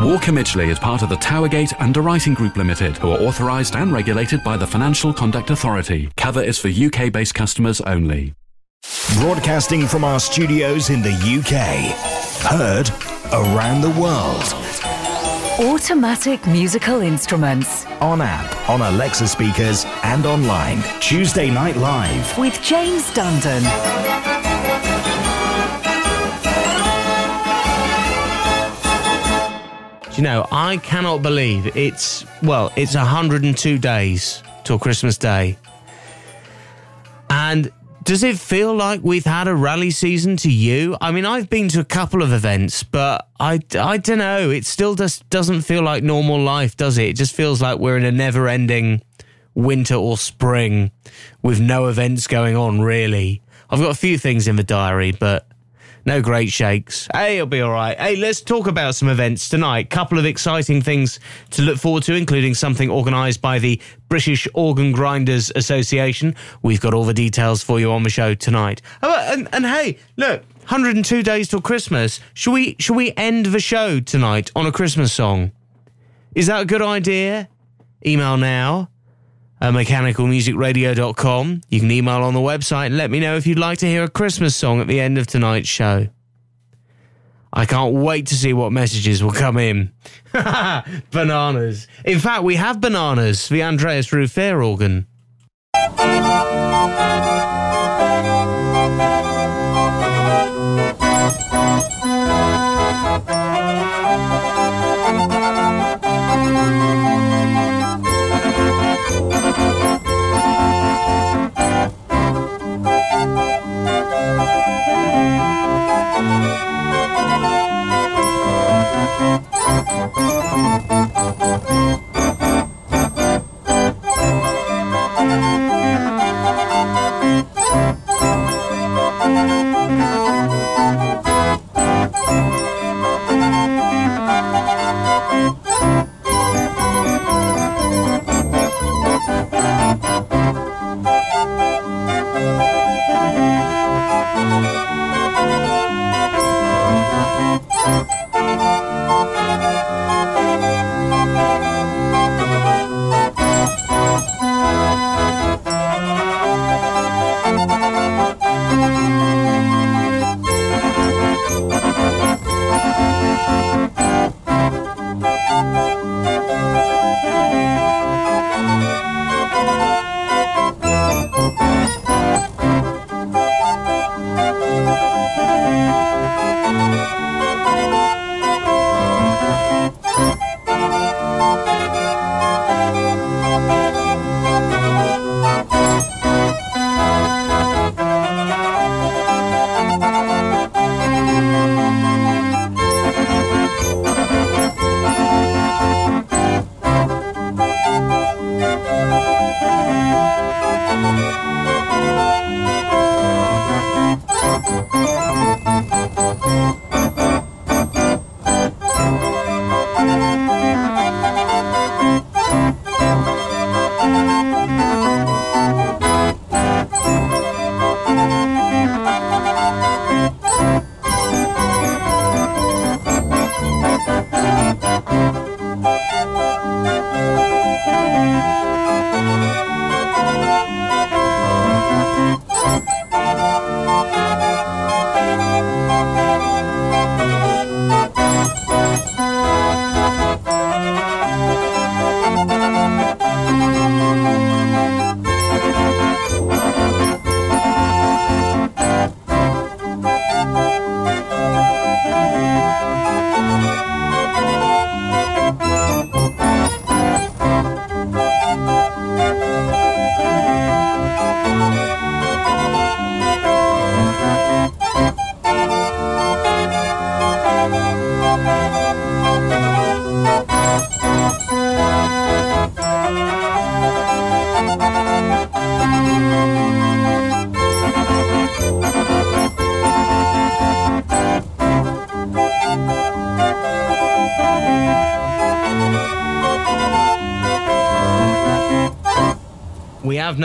Walker Midgley is part of the Towergate Underwriting Group Limited, who are authorised and regulated by the Financial Conduct Authority. Cover is for UK based customers only. Broadcasting from our studios in the UK. Heard around the world. Automatic musical instruments. On app, on Alexa speakers, and online. Tuesday Night Live. With James Dundon. You know, I cannot believe it's, well, it's 102 days till Christmas Day. And does it feel like we've had a rally season to you? I mean, I've been to a couple of events, but I, I don't know. It still just doesn't feel like normal life, does it? It just feels like we're in a never ending winter or spring with no events going on, really. I've got a few things in the diary, but no great shakes. Hey, it'll be all right. Hey, let's talk about some events tonight. Couple of exciting things to look forward to, including something organised by the British Organ Grinders Association. We've got all the details for you on the show tonight. Oh, and, and hey, look, 102 days till Christmas. Should we should we end the show tonight on a Christmas song? Is that a good idea? Email now at mechanicalmusicradio.com. You can email on the website and let me know if you'd like to hear a Christmas song at the end of tonight's show. I can't wait to see what messages will come in. bananas. In fact, we have bananas, the Andreas Ruffer organ.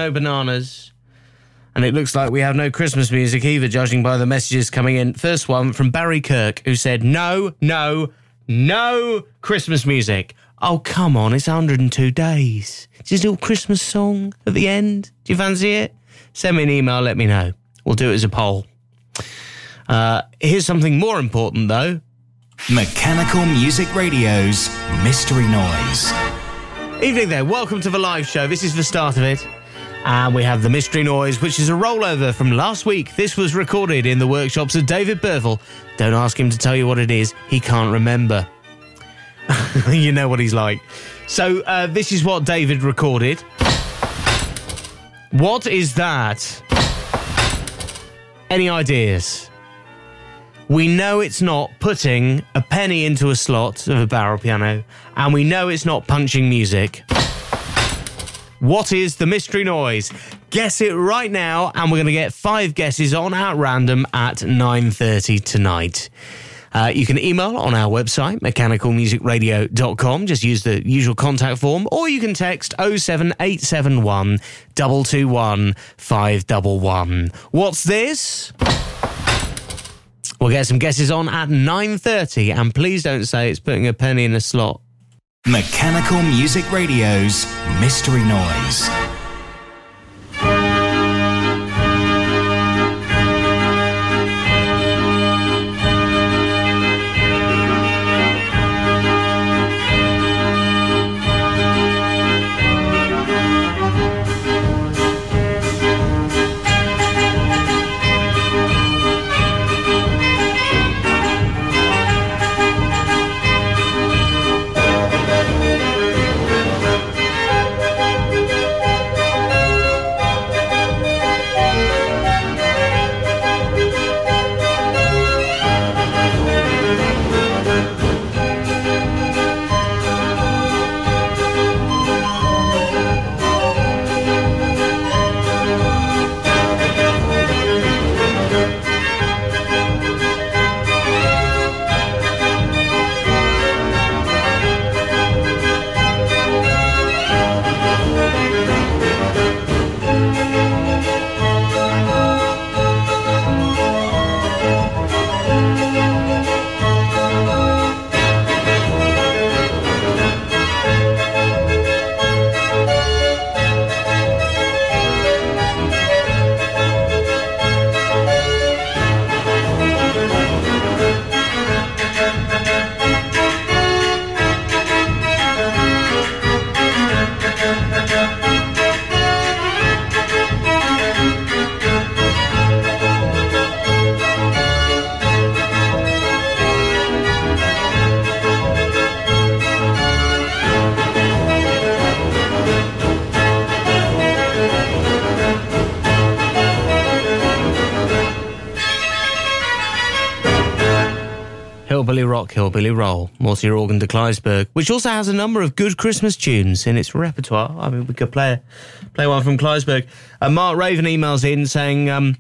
No bananas. And it looks like we have no Christmas music either, judging by the messages coming in. First one from Barry Kirk, who said, No, no, no Christmas music. Oh, come on, it's 102 days. Just a little Christmas song at the end. Do you fancy it? Send me an email, let me know. We'll do it as a poll. Uh, here's something more important, though. Mechanical Music Radio's Mystery Noise. Evening there, welcome to the live show. This is the start of it. And we have the mystery noise, which is a rollover from last week. This was recorded in the workshops of David Burville. Don't ask him to tell you what it is, he can't remember. you know what he's like. So, uh, this is what David recorded. What is that? Any ideas? We know it's not putting a penny into a slot of a barrel piano, and we know it's not punching music. What is the mystery noise? Guess it right now, and we're going to get five guesses on at random at 9.30 tonight. Uh, you can email on our website, mechanicalmusicradio.com. Just use the usual contact form, or you can text 07871 221 511. What's this? We'll get some guesses on at 9.30, and please don't say it's putting a penny in a slot. Mechanical Music Radio's Mystery Noise. Hillbilly Rock, Hillbilly Roll, Mortier Organ de Kleisberg, which also has a number of good Christmas tunes in its repertoire. I mean, we could play play one from Kleisberg. Uh, Mark Raven emails in saying, um,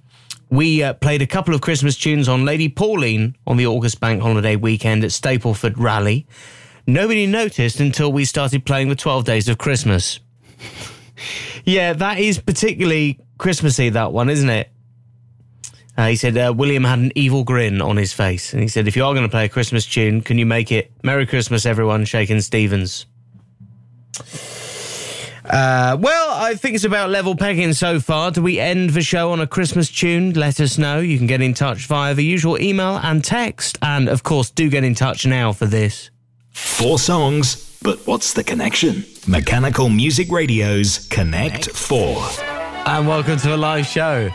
we uh, played a couple of Christmas tunes on Lady Pauline on the August Bank Holiday weekend at Stapleford Rally. Nobody noticed until we started playing the 12 Days of Christmas. yeah, that is particularly Christmassy, that one, isn't it? Uh, he said uh, William had an evil grin on his face, and he said, "If you are going to play a Christmas tune, can you make it Merry Christmas, everyone?" Shakin' Stevens. Uh, well, I think it's about level pegging so far. Do we end the show on a Christmas tune? Let us know. You can get in touch via the usual email and text, and of course, do get in touch now for this. Four songs, but what's the connection? Mechanical Music Radio's Connect 4. And welcome to the live show.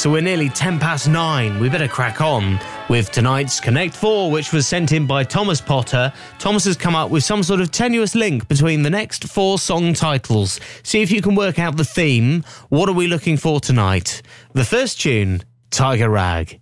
So we're nearly 10 past nine. We better crack on with tonight's Connect 4, which was sent in by Thomas Potter. Thomas has come up with some sort of tenuous link between the next four song titles. See if you can work out the theme. What are we looking for tonight? The first tune, Tiger Rag.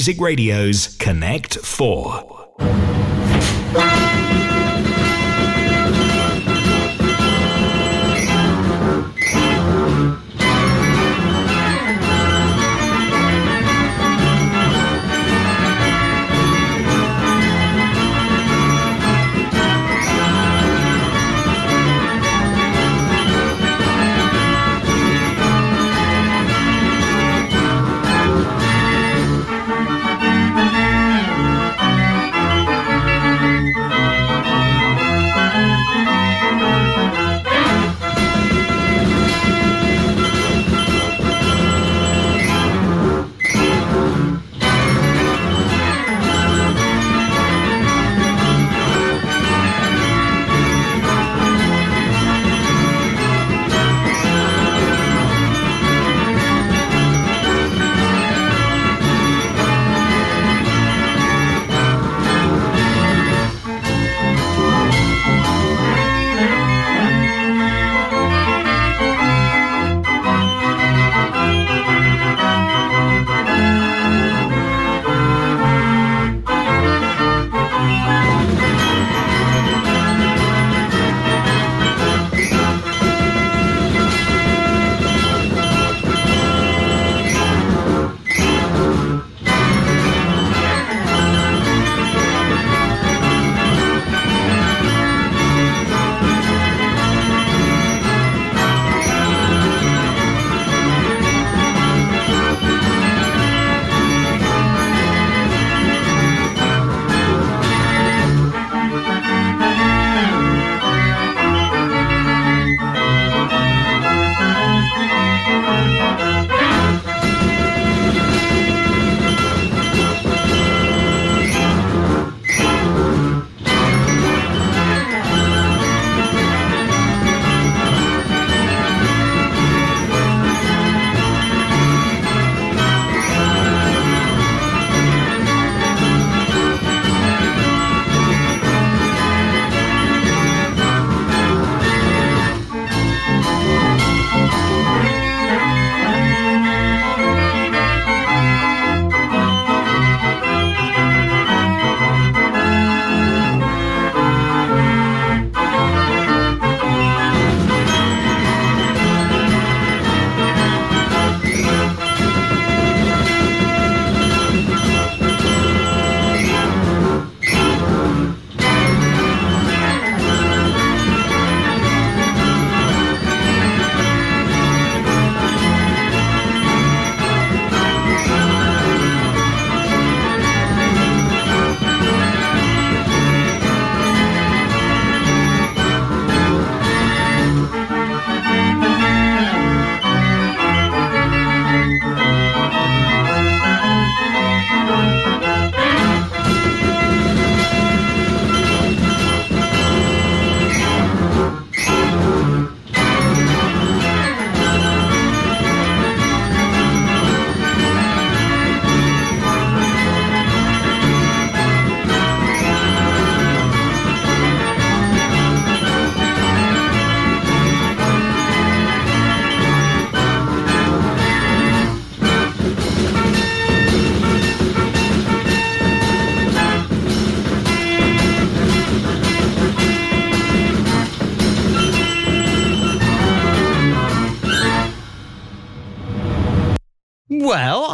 Music Radio's Connect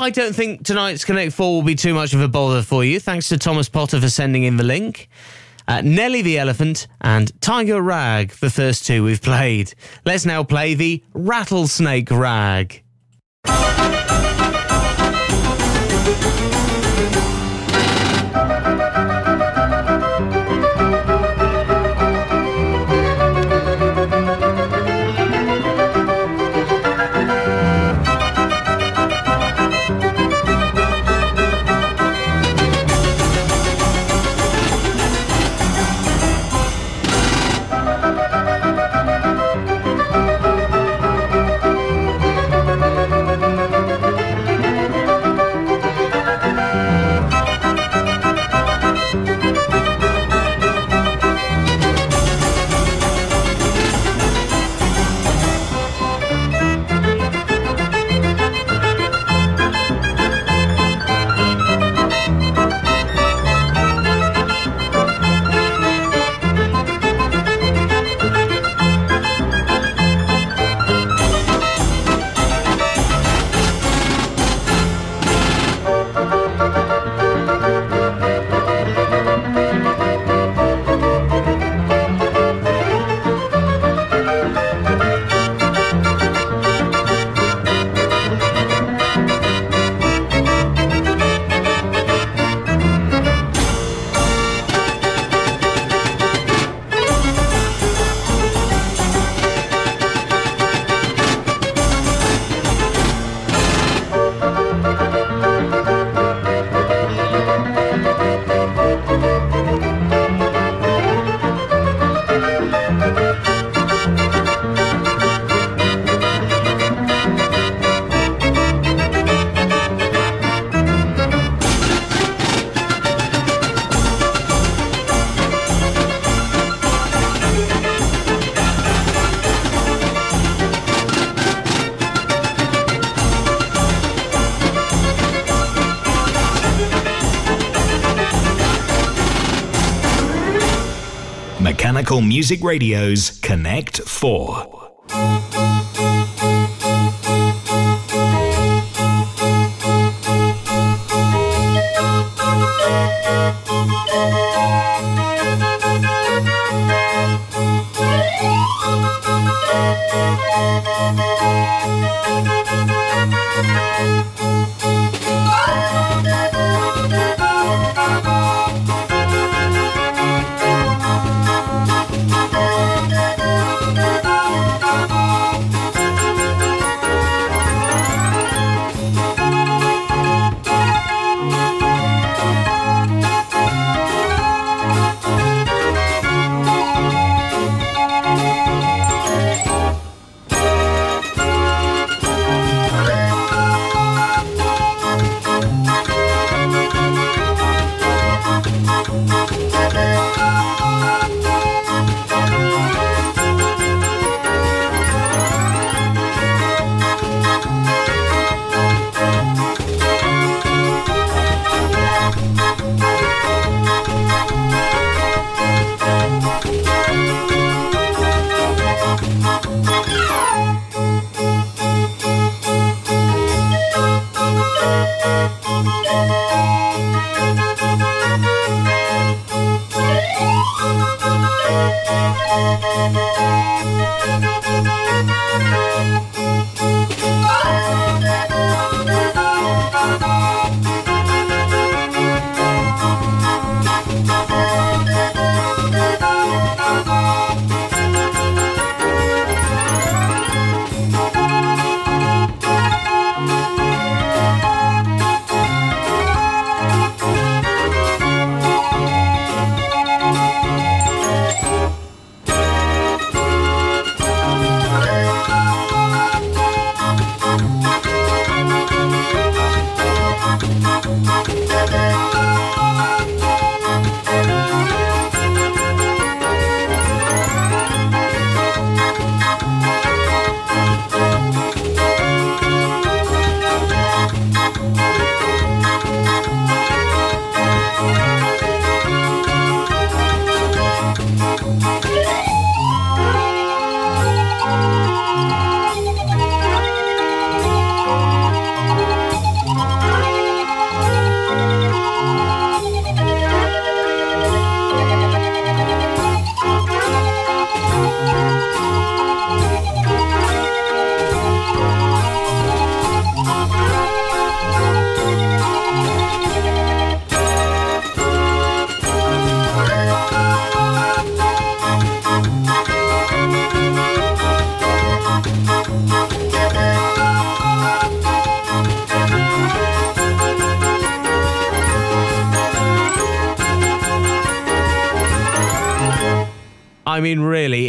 I don't think tonight's Connect 4 will be too much of a bother for you. Thanks to Thomas Potter for sending in the link. Uh, Nelly the Elephant and Tiger Rag, the first two we've played. Let's now play the Rattlesnake Rag. Music Radio's Connect 4.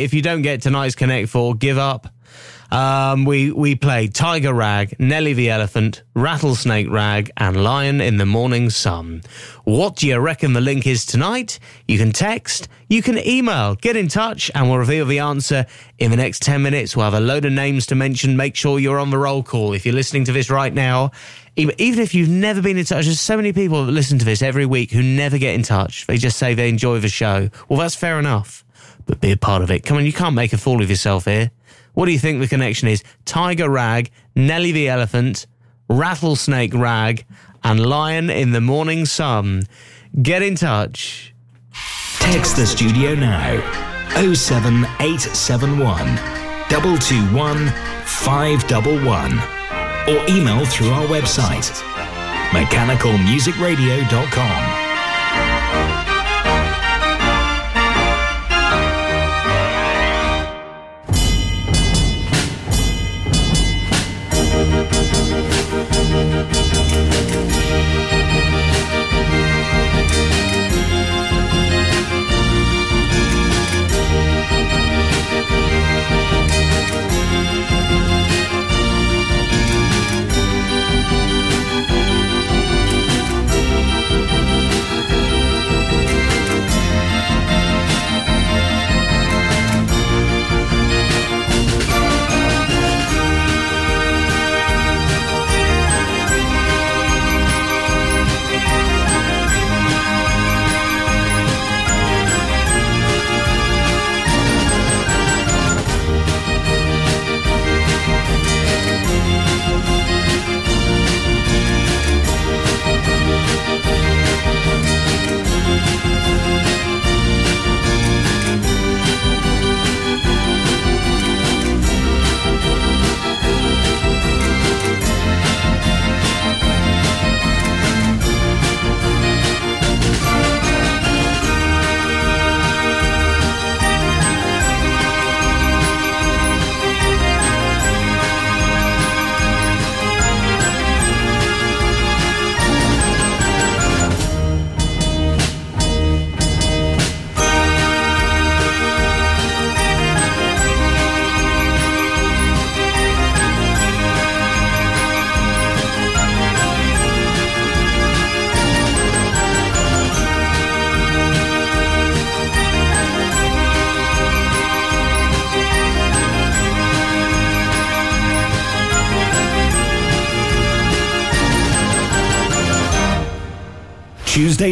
If you don't get tonight's Connect Four, give up. Um, we we played Tiger Rag, Nelly the Elephant, Rattlesnake Rag, and Lion in the Morning Sun. What do you reckon the link is tonight? You can text, you can email, get in touch, and we'll reveal the answer in the next 10 minutes. We'll have a load of names to mention. Make sure you're on the roll call. If you're listening to this right now, even if you've never been in touch, there's so many people that listen to this every week who never get in touch. They just say they enjoy the show. Well, that's fair enough but be a part of it. Come on, you can't make a fool of yourself here. What do you think the connection is? Tiger Rag, Nelly the Elephant, Rattlesnake Rag, and Lion in the Morning Sun. Get in touch. Text the studio now 07871 221 511 or email through our website mechanicalmusicradio.com.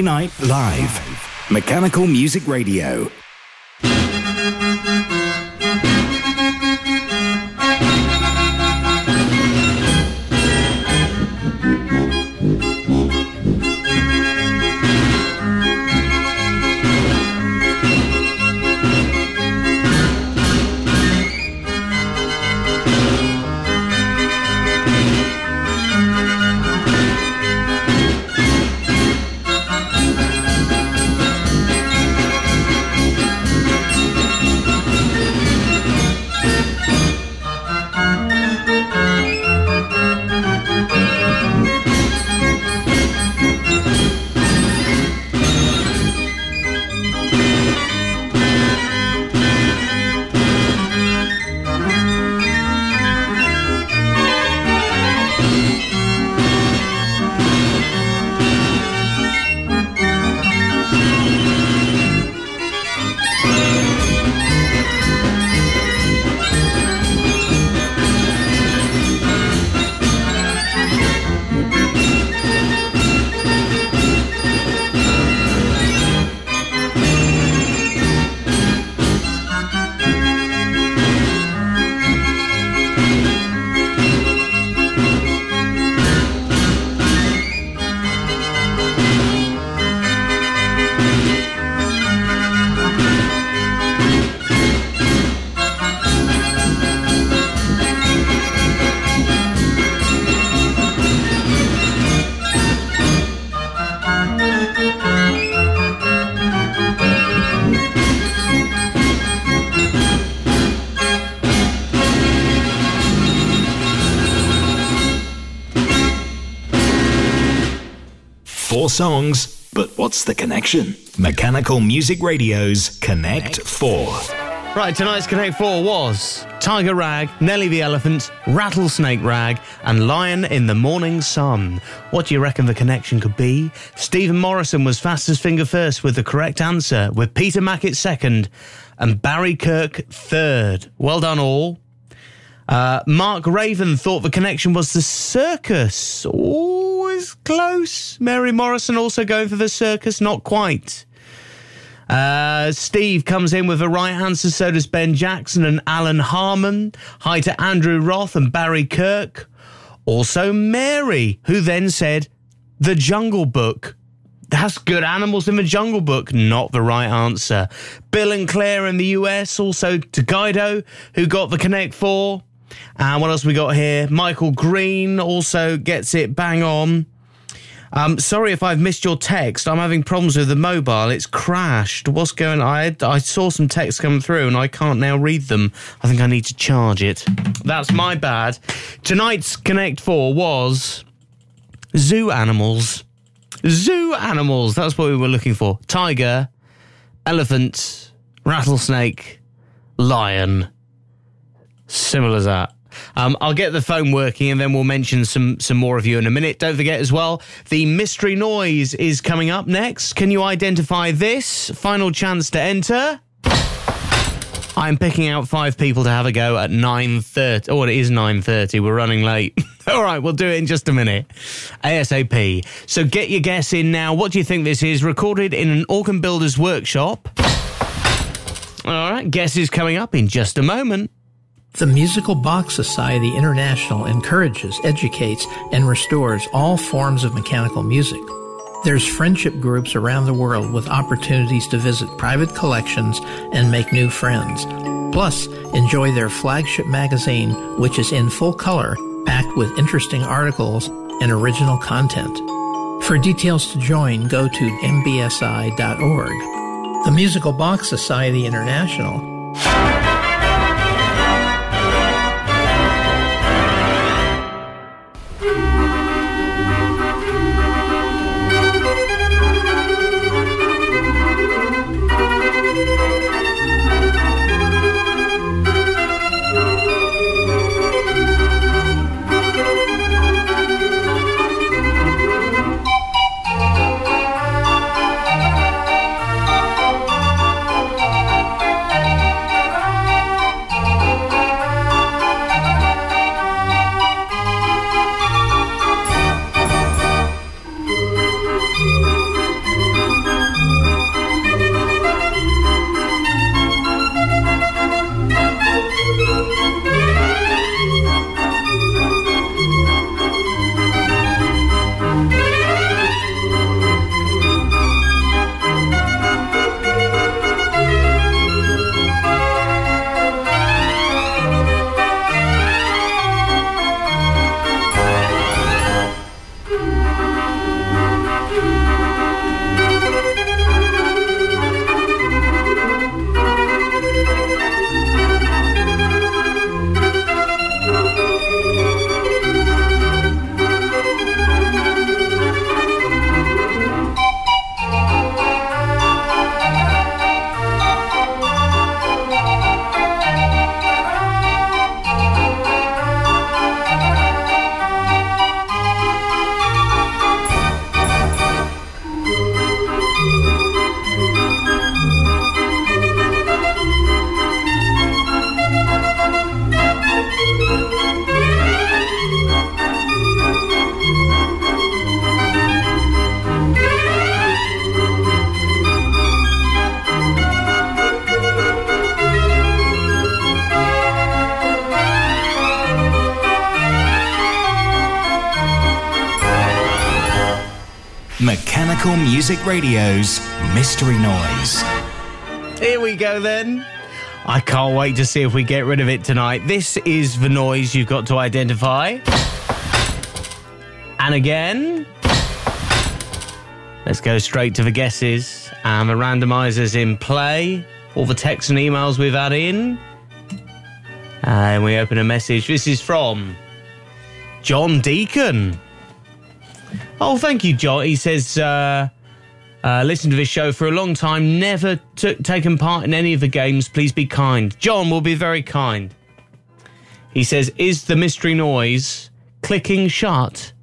Night live. Mechanical Music Radio. Songs, but what's the connection? Mechanical Music Radio's Connect 4. Right, tonight's Connect 4 was Tiger Rag, Nelly the Elephant, Rattlesnake Rag, and Lion in the Morning Sun. What do you reckon the connection could be? Stephen Morrison was fastest finger first with the correct answer, with Peter Mackett second, and Barry Kirk third. Well done, all. Uh, Mark Raven thought the connection was the circus. Always close. Mary Morrison also going for the circus. Not quite. Uh, Steve comes in with a right answer. So does Ben Jackson and Alan Harmon. Hi to Andrew Roth and Barry Kirk. Also Mary, who then said, The Jungle Book. That's good animals in the Jungle Book. Not the right answer. Bill and Claire in the US. Also to Guido, who got the Connect 4. And what else we got here? Michael Green also gets it bang on. Um, sorry if I've missed your text. I'm having problems with the mobile. It's crashed. What's going on? I, I saw some texts come through and I can't now read them. I think I need to charge it. That's my bad. Tonight's Connect 4 was zoo animals. Zoo animals. That's what we were looking for. Tiger, elephant, rattlesnake, lion. Similar as that. Um, I'll get the phone working and then we'll mention some some more of you in a minute. Don't forget as well, the mystery noise is coming up next. Can you identify this? Final chance to enter. I'm picking out five people to have a go at 9.30. Oh, it is 9.30. We're running late. All right, we'll do it in just a minute. ASAP. So get your guess in now. What do you think this is? Recorded in an organ builder's workshop. All right, guess is coming up in just a moment. The Musical Box Society International encourages, educates, and restores all forms of mechanical music. There's friendship groups around the world with opportunities to visit private collections and make new friends. Plus, enjoy their flagship magazine, which is in full color, packed with interesting articles and original content. For details to join, go to mbsi.org. The Musical Box Society International Music Radio's Mystery Noise. Here we go then. I can't wait to see if we get rid of it tonight. This is the noise you've got to identify. And again, let's go straight to the guesses. And the randomizers in play. All the texts and emails we've had in. And we open a message. This is from John Deacon. Oh, thank you, John. He says, uh, uh, listen to this show for a long time, never took taken part in any of the games. Please be kind. John will be very kind. He says, Is the mystery noise clicking shut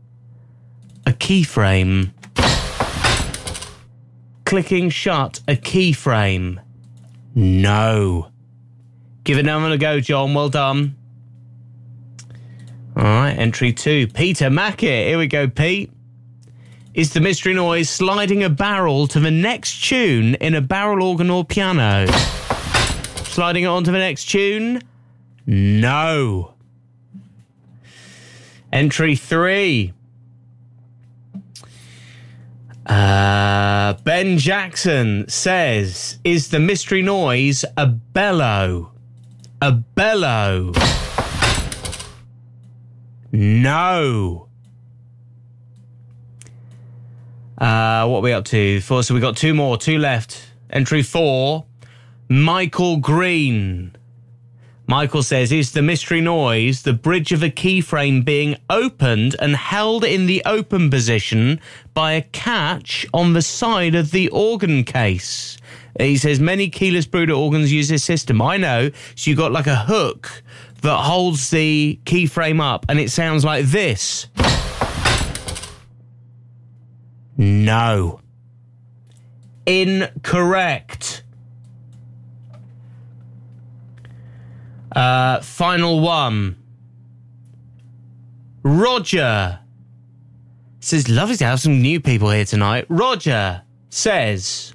a keyframe? clicking shut a keyframe? No. Give it another go, John. Well done. All right, entry two. Peter Mackett. Here we go, Pete. Is the mystery noise sliding a barrel to the next tune in a barrel organ or piano? Sliding it onto the next tune? No. Entry three. Uh, ben Jackson says, Is the mystery noise a bellow? A bellow? No. Uh, what are we up to? Four. So we got two more, two left. Entry four. Michael Green. Michael says, Is the mystery noise the bridge of a keyframe being opened and held in the open position by a catch on the side of the organ case? He says, Many keyless Bruder organs use this system. I know. So you've got like a hook that holds the keyframe up and it sounds like this. No. Incorrect. Uh, final one. Roger says, lovely to have some new people here tonight. Roger says,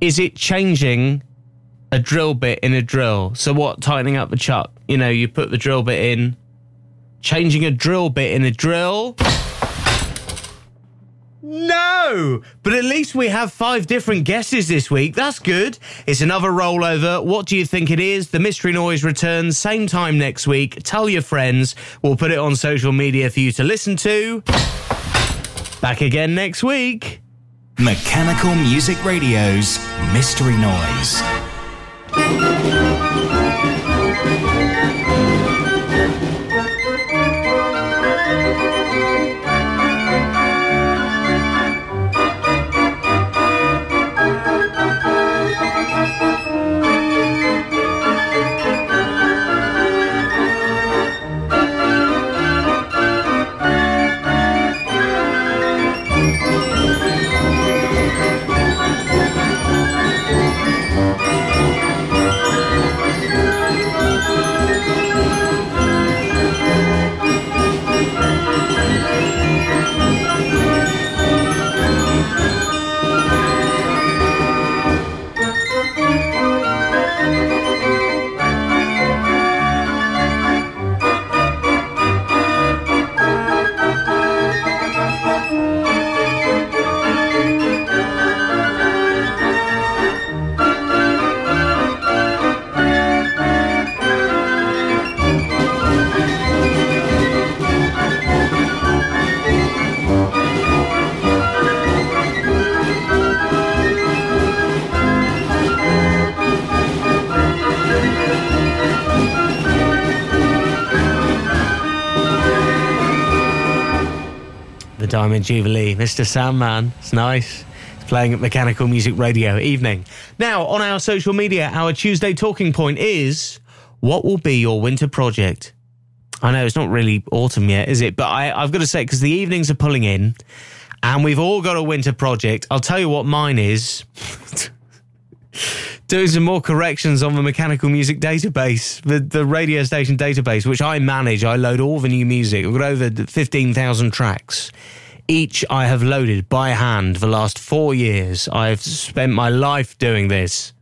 is it changing a drill bit in a drill? So what, tightening up the chuck? You know, you put the drill bit in. Changing a drill bit in a drill? No! But at least we have five different guesses this week. That's good. It's another rollover. What do you think it is? The Mystery Noise returns same time next week. Tell your friends. We'll put it on social media for you to listen to. Back again next week. Mechanical Music Radio's Mystery Noise. Diamond Jubilee, Mr. Sandman. It's nice. It's playing at Mechanical Music Radio evening. Now, on our social media, our Tuesday talking point is what will be your winter project? I know it's not really autumn yet, is it? But I, I've got to say, because the evenings are pulling in and we've all got a winter project. I'll tell you what mine is. Doing some more corrections on the mechanical music database, the, the radio station database, which I manage. I load all the new music. I've got over 15,000 tracks. Each I have loaded by hand the last four years. I've spent my life doing this.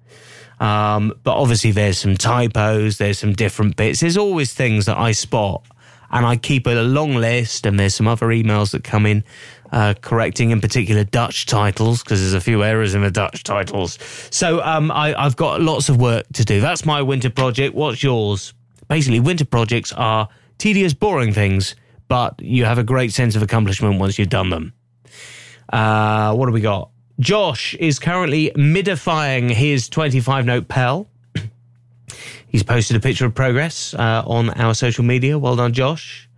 Um, but obviously, there's some typos, there's some different bits. There's always things that I spot, and I keep a long list. And there's some other emails that come in uh, correcting in particular Dutch titles because there's a few errors in the Dutch titles. So um, I, I've got lots of work to do. That's my winter project. What's yours? Basically, winter projects are tedious, boring things, but you have a great sense of accomplishment once you've done them. Uh, what do we got? Josh is currently midifying his 25 note Pell. He's posted a picture of progress uh, on our social media. Well done, Josh.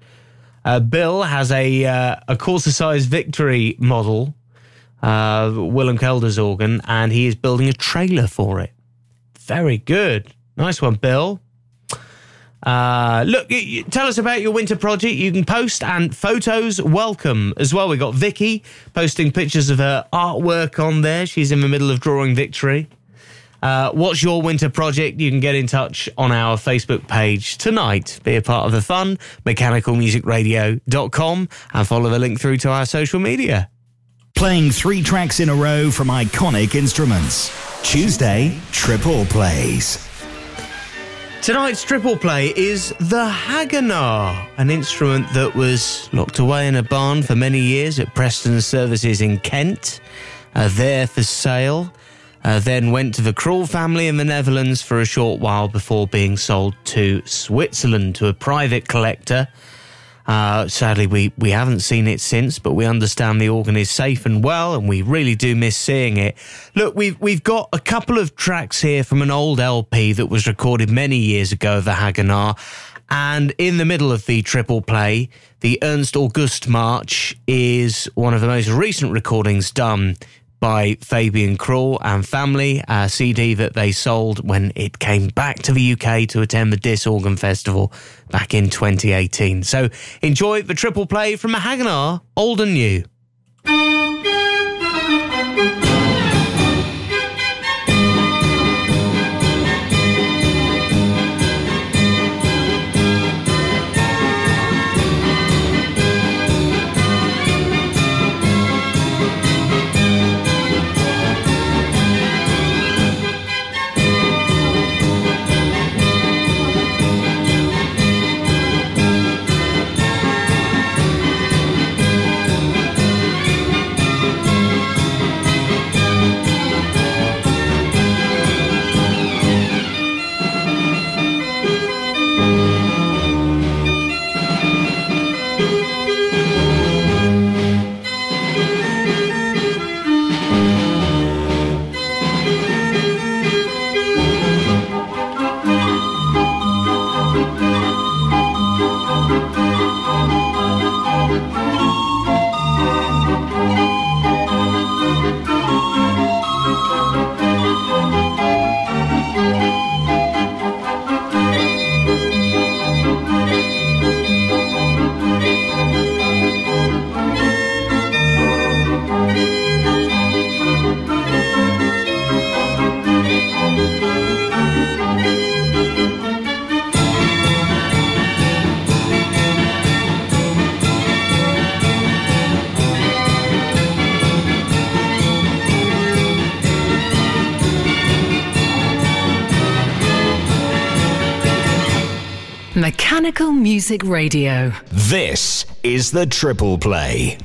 Uh, Bill has a uh, a quarter size victory model, uh, Willem Kelder's organ, and he is building a trailer for it. Very good. Nice one, Bill. Uh, look, tell us about your winter project. You can post and photos welcome as well. We got Vicky posting pictures of her artwork on there. She's in the middle of drawing victory. Uh, what's your winter project? You can get in touch on our Facebook page tonight. Be a part of the fun, mechanicalmusicradio.com, and follow the link through to our social media. Playing three tracks in a row from iconic instruments. Tuesday, Triple Plays. Tonight's triple play is the Hagenaar, an instrument that was locked away in a barn for many years at Preston Services in Kent, uh, there for sale. Uh, then went to the Krul family in the Netherlands for a short while before being sold to Switzerland to a private collector uh, sadly, we, we haven't seen it since, but we understand the organ is safe and well, and we really do miss seeing it. Look, we've we've got a couple of tracks here from an old LP that was recorded many years ago of the Hagenaar, and in the middle of the triple play, the Ernst August March is one of the most recent recordings done by Fabian Krul and family, a CD that they sold when it came back to the UK to attend the Diss Organ Festival back in 2018. So enjoy the triple play from a Hagenaar, old and new. Music Radio. This is the Triple Play.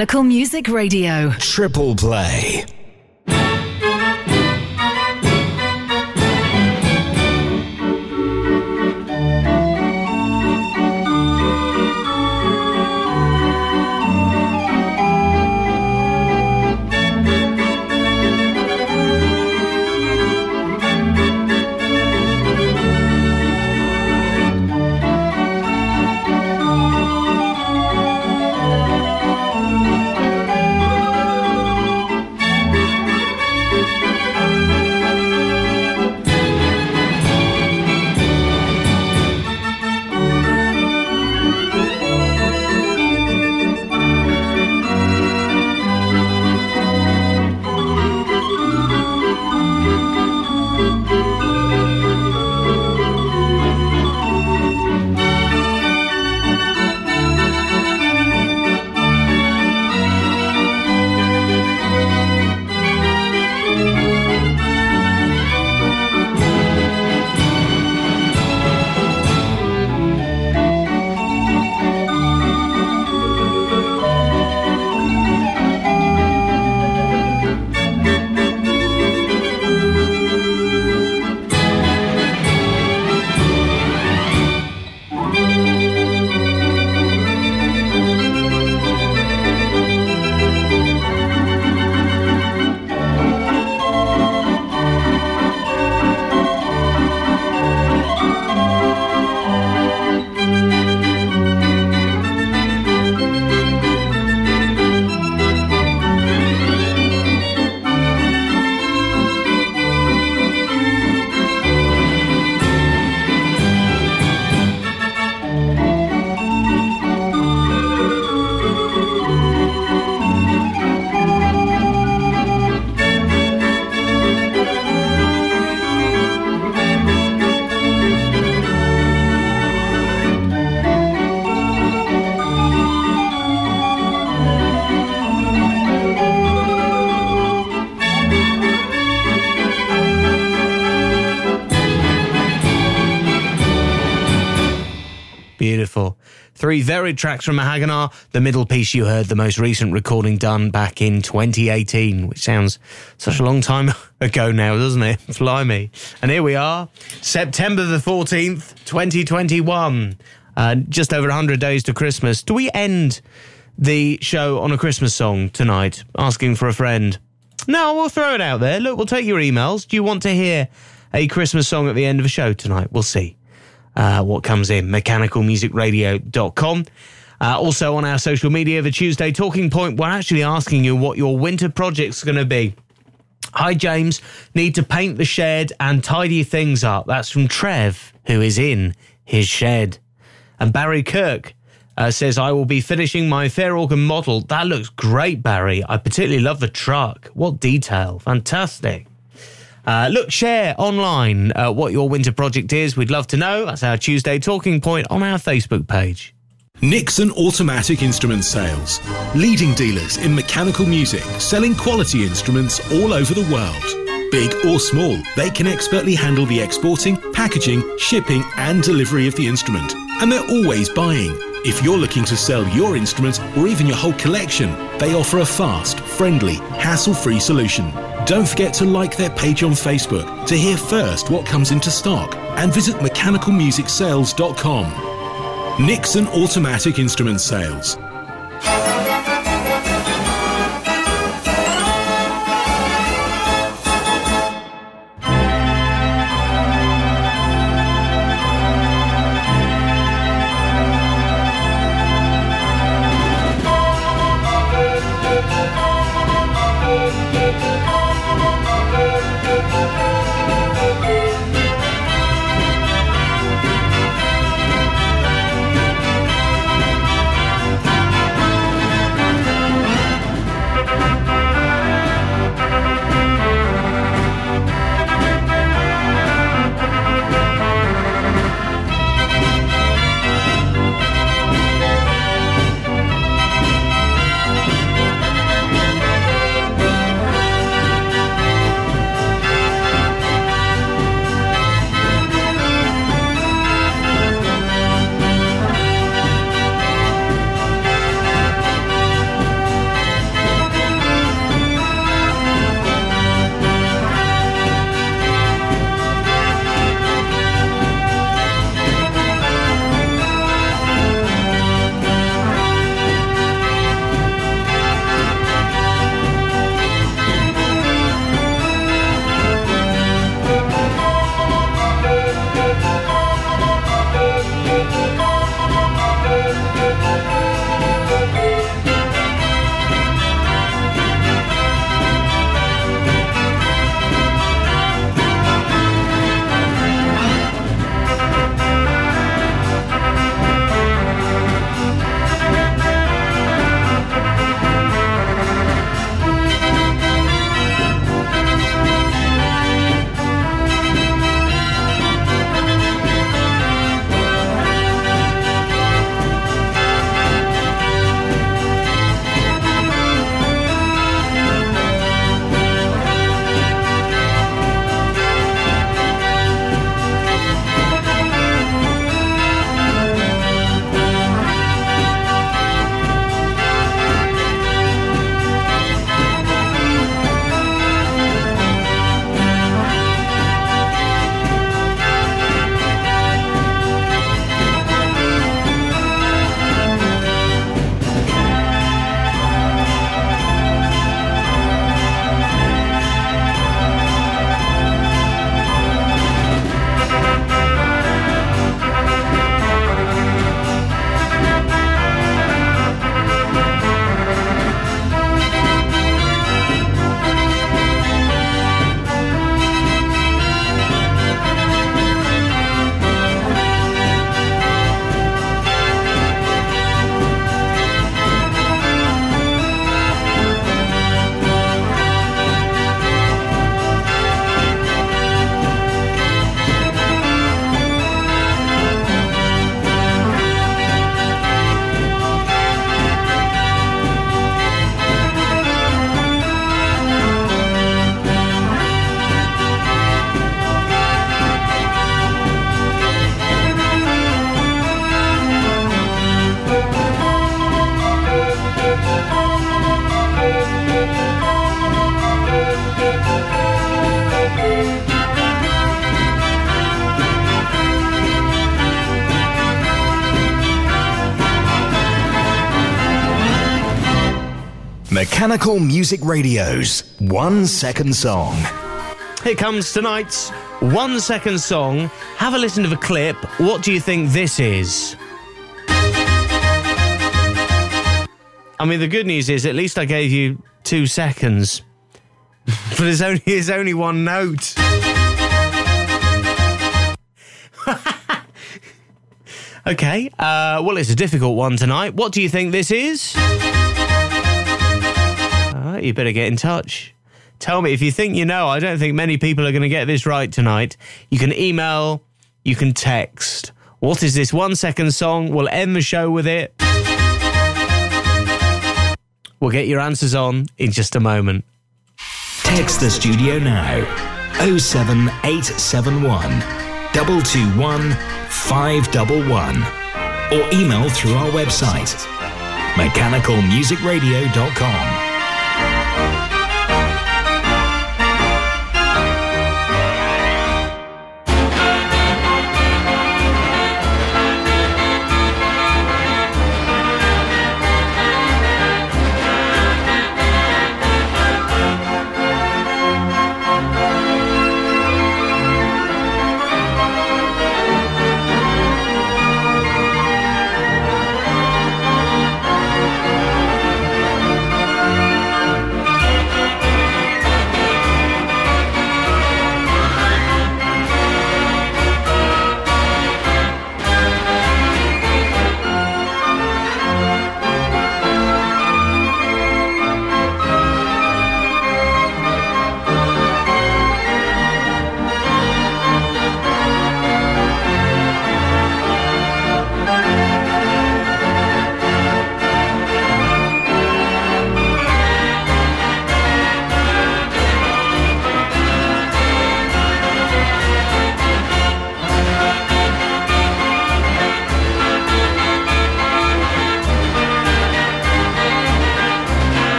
Mechanical Music Radio. Triple play. Three varied tracks from De Hagenaar. The middle piece you heard, the most recent recording done back in 2018, which sounds such a long time ago now, doesn't it? Fly me. And here we are, September the 14th, 2021. Uh, just over 100 days to Christmas. Do we end the show on a Christmas song tonight, asking for a friend? No, we'll throw it out there. Look, we'll take your emails. Do you want to hear a Christmas song at the end of a show tonight? We'll see uh, what comes in. Mechanicalmusicradio.com. Uh, also on our social media, the Tuesday Talking Point, we're actually asking you what your winter project's going to be. Hi, James. Need to paint the shed and tidy things up. That's from Trev, who is in his shed. And Barry Kirk uh, says, I will be finishing my Fair Organ model. That looks great, Barry. I particularly love the truck. What detail. Fantastic. Uh, look, share online uh, what your winter project is. We'd love to know. That's our Tuesday talking point on our Facebook page. Nixon Automatic Instrument Sales. Leading dealers in mechanical music, selling quality instruments all over the world. Big or small, they can expertly handle the exporting, packaging, shipping, and delivery of the instrument. And they're always buying. If you're looking to sell your instrument or even your whole collection, they offer a fast, friendly, hassle free solution. Don't forget to like their page on Facebook to hear first what comes into stock and visit mechanicalmusicsales.com. Nixon Automatic Instrument Sales. Mechanical Music Radio's One Second Song. Here comes tonight's one second song. Have a listen to the clip. What do you think this is? I mean, the good news is at least I gave you two seconds. but there's only, there's only one note. okay, uh, well, it's a difficult one tonight. What do you think this is? You better get in touch. Tell me if you think you know. I don't think many people are going to get this right tonight. You can email, you can text. What is this one second song? We'll end the show with it. We'll get your answers on in just a moment. Text the studio now 07871 221 511 or email through our website mechanicalmusicradio.com. Bye.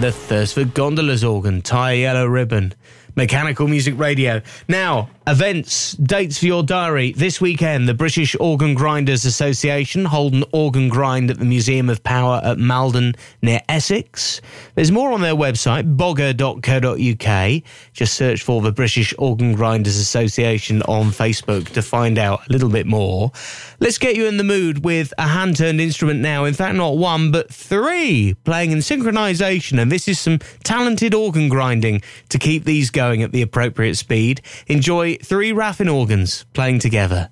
For Gondola's organ, tie yellow ribbon. Mechanical Music Radio. Now, events, dates for your diary. This weekend, the British Organ Grinders Association hold an organ grind at the Museum of Power at Maldon near Essex. There's more on their website, boga.co.uk. Just search for the British Organ Grinders Association on Facebook to find out a little bit more. Let's get you in the mood with a hand turned instrument now. In fact, not one, but three playing in synchronization. And this is some talented organ grinding to keep these going at the appropriate speed. Enjoy three Raffin organs playing together.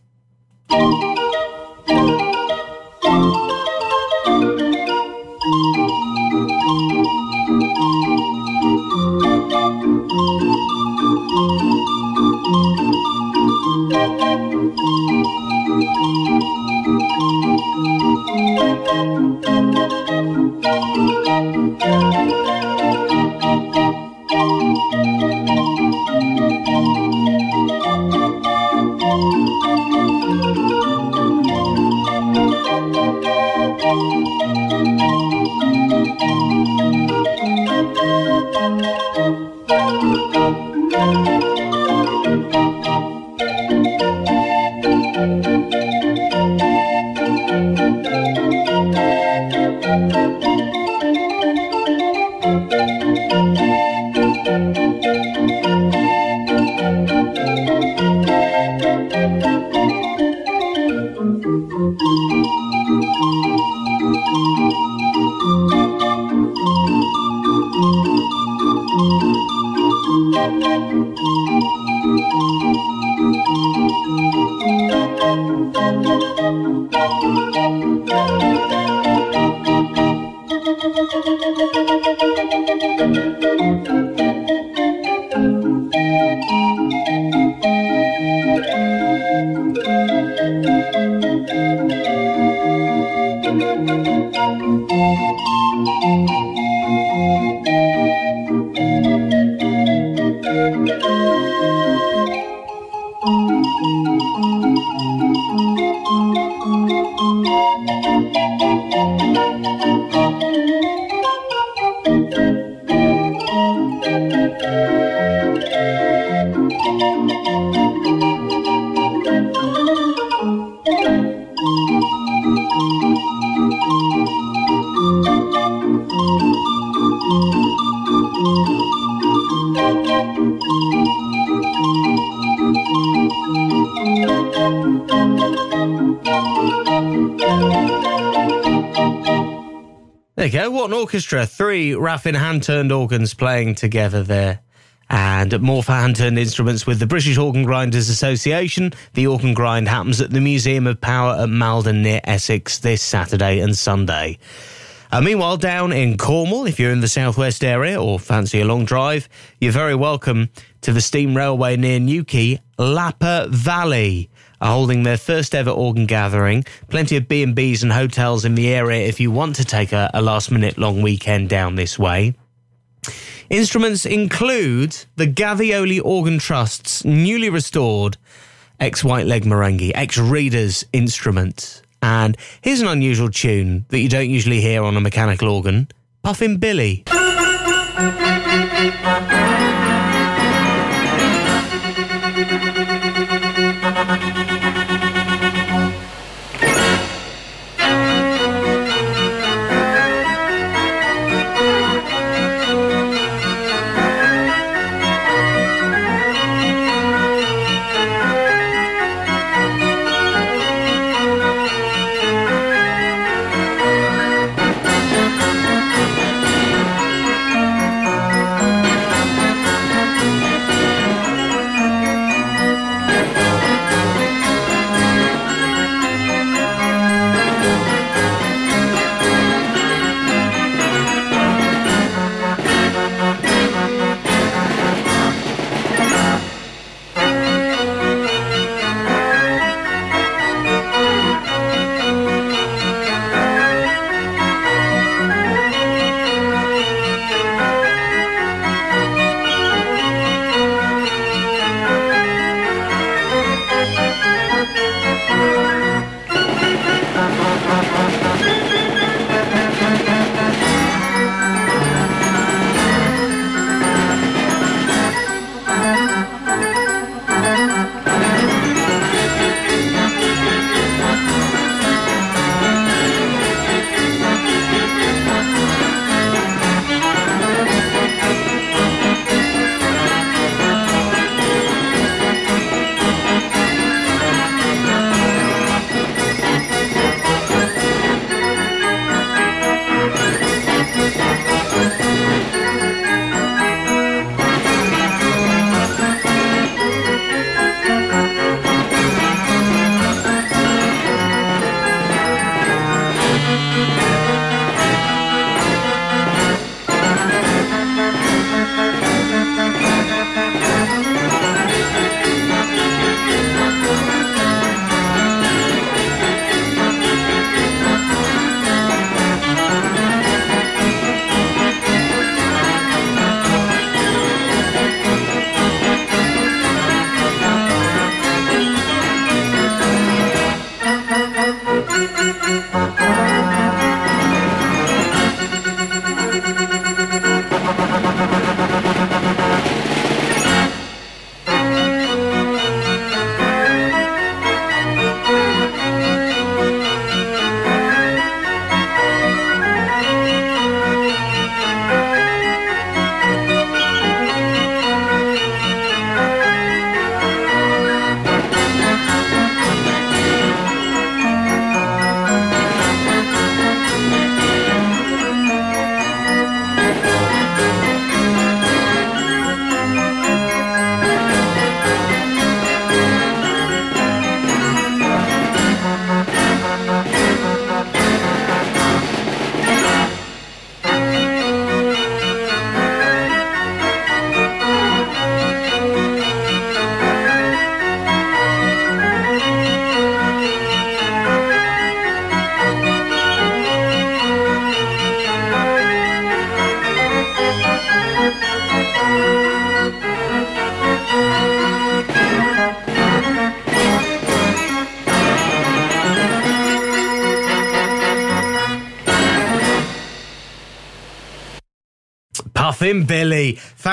There orchestra. Three Raffin hand turned organs playing together there. And more for hand turned instruments with the British Organ Grinders Association. The organ grind happens at the Museum of Power at Maldon near Essex this Saturday and Sunday. Uh, meanwhile, down in Cornwall, if you're in the southwest area or fancy a long drive, you're very welcome to the steam railway near Newquay, Lappa Valley are holding their first ever organ gathering. Plenty of B&Bs and hotels in the area if you want to take a, a last minute long weekend down this way. Instruments include the Gavioli Organ Trust's newly restored ex White Leg Marenghi, ex Readers instrument. And here's an unusual tune that you don't usually hear on a mechanical organ Puffin Billy.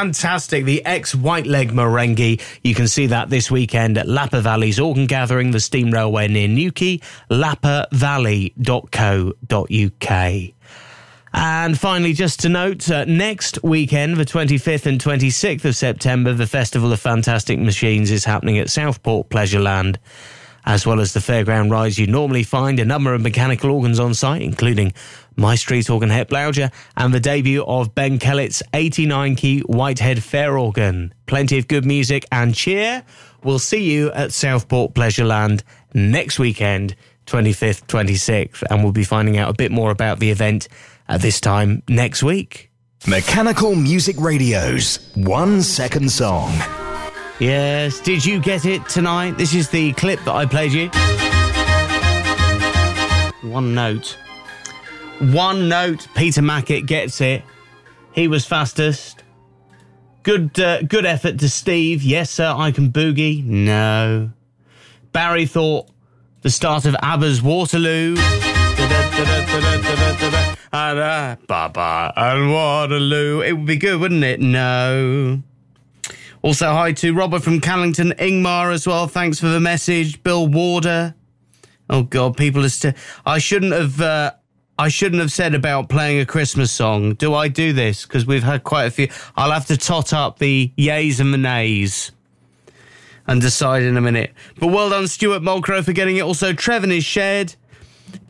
Fantastic. The ex White Leg Merengue. You can see that this weekend at Lappa Valley's Organ Gathering, the Steam Railway near Newquay, lappavalley.co.uk. And finally, just to note, uh, next weekend, the 25th and 26th of September, the Festival of Fantastic Machines is happening at Southport Pleasureland. As well as the fairground rides, you normally find a number of mechanical organs on site, including My Street Organ Het Blauwtje and the debut of Ben Kellett's 89 key Whitehead Fair Organ. Plenty of good music and cheer. We'll see you at Southport Pleasureland next weekend, 25th, 26th, and we'll be finding out a bit more about the event at this time next week. Mechanical Music Radio's one second song. Yes, did you get it tonight? This is the clip that I played you. One note. One note. Peter Mackett gets it. He was fastest. Good, uh, good effort to Steve. Yes, sir. I can boogie. No. Barry thought the start of ABBA's Waterloo. Baba and Waterloo. It would be good, wouldn't it? No. Also, hi to Robert from Callington, Ingmar as well. Thanks for the message. Bill Warder. Oh God, people are still. I shouldn't have. Uh, I shouldn't have said about playing a Christmas song. Do I do this? Because we've had quite a few. I'll have to tot up the yays and the nays and decide in a minute. But well done, Stuart Mulcrow, for getting it. Also, Trevin is shared.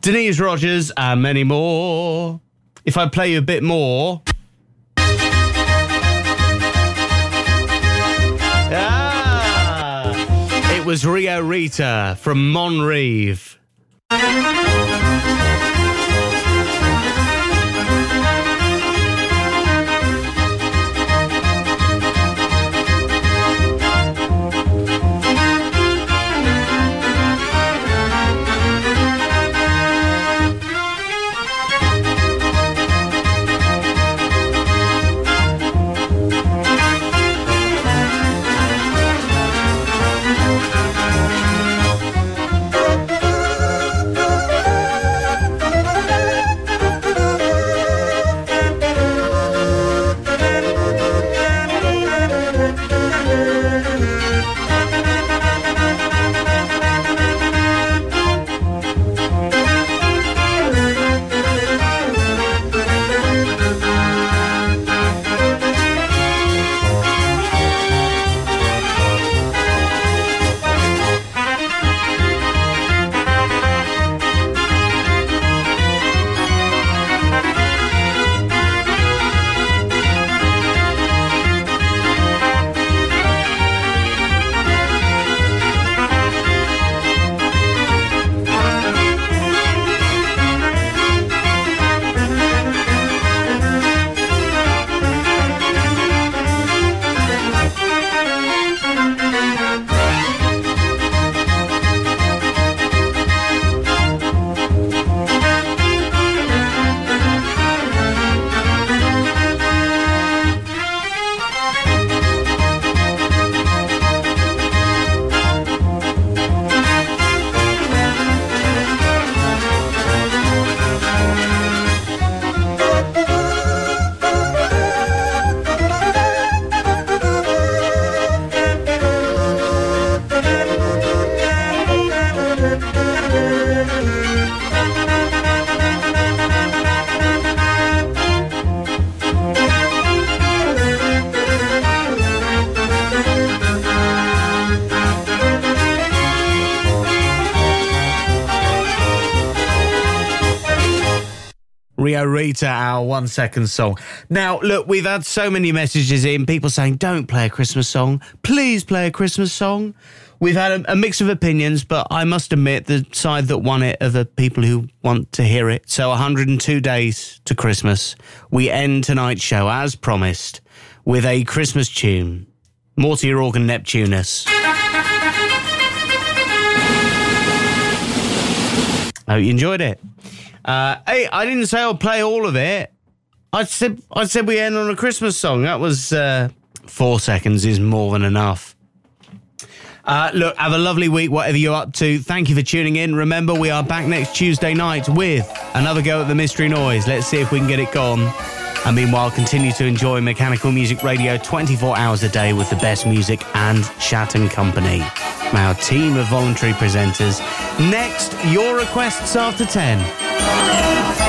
Denise Rogers, and many more. If I play you a bit more. Was Rio Rita from Monreeve. Rita, our one second song. Now, look, we've had so many messages in, people saying, don't play a Christmas song. Please play a Christmas song. We've had a, a mix of opinions, but I must admit the side that won it are the people who want to hear it. So 102 days to Christmas. We end tonight's show, as promised, with a Christmas tune. Mortier Organ Neptunus. I hope you enjoyed it. Uh, hey, I didn't say I'll play all of it. I said I said we end on a Christmas song. That was uh, four seconds is more than enough. Uh, look, have a lovely week, whatever you're up to. Thank you for tuning in. Remember, we are back next Tuesday night with another go at the mystery noise. Let's see if we can get it gone. And meanwhile, continue to enjoy Mechanical Music Radio 24 hours a day with the best music and chat and Company. Our team of voluntary presenters. Next, your requests after 10.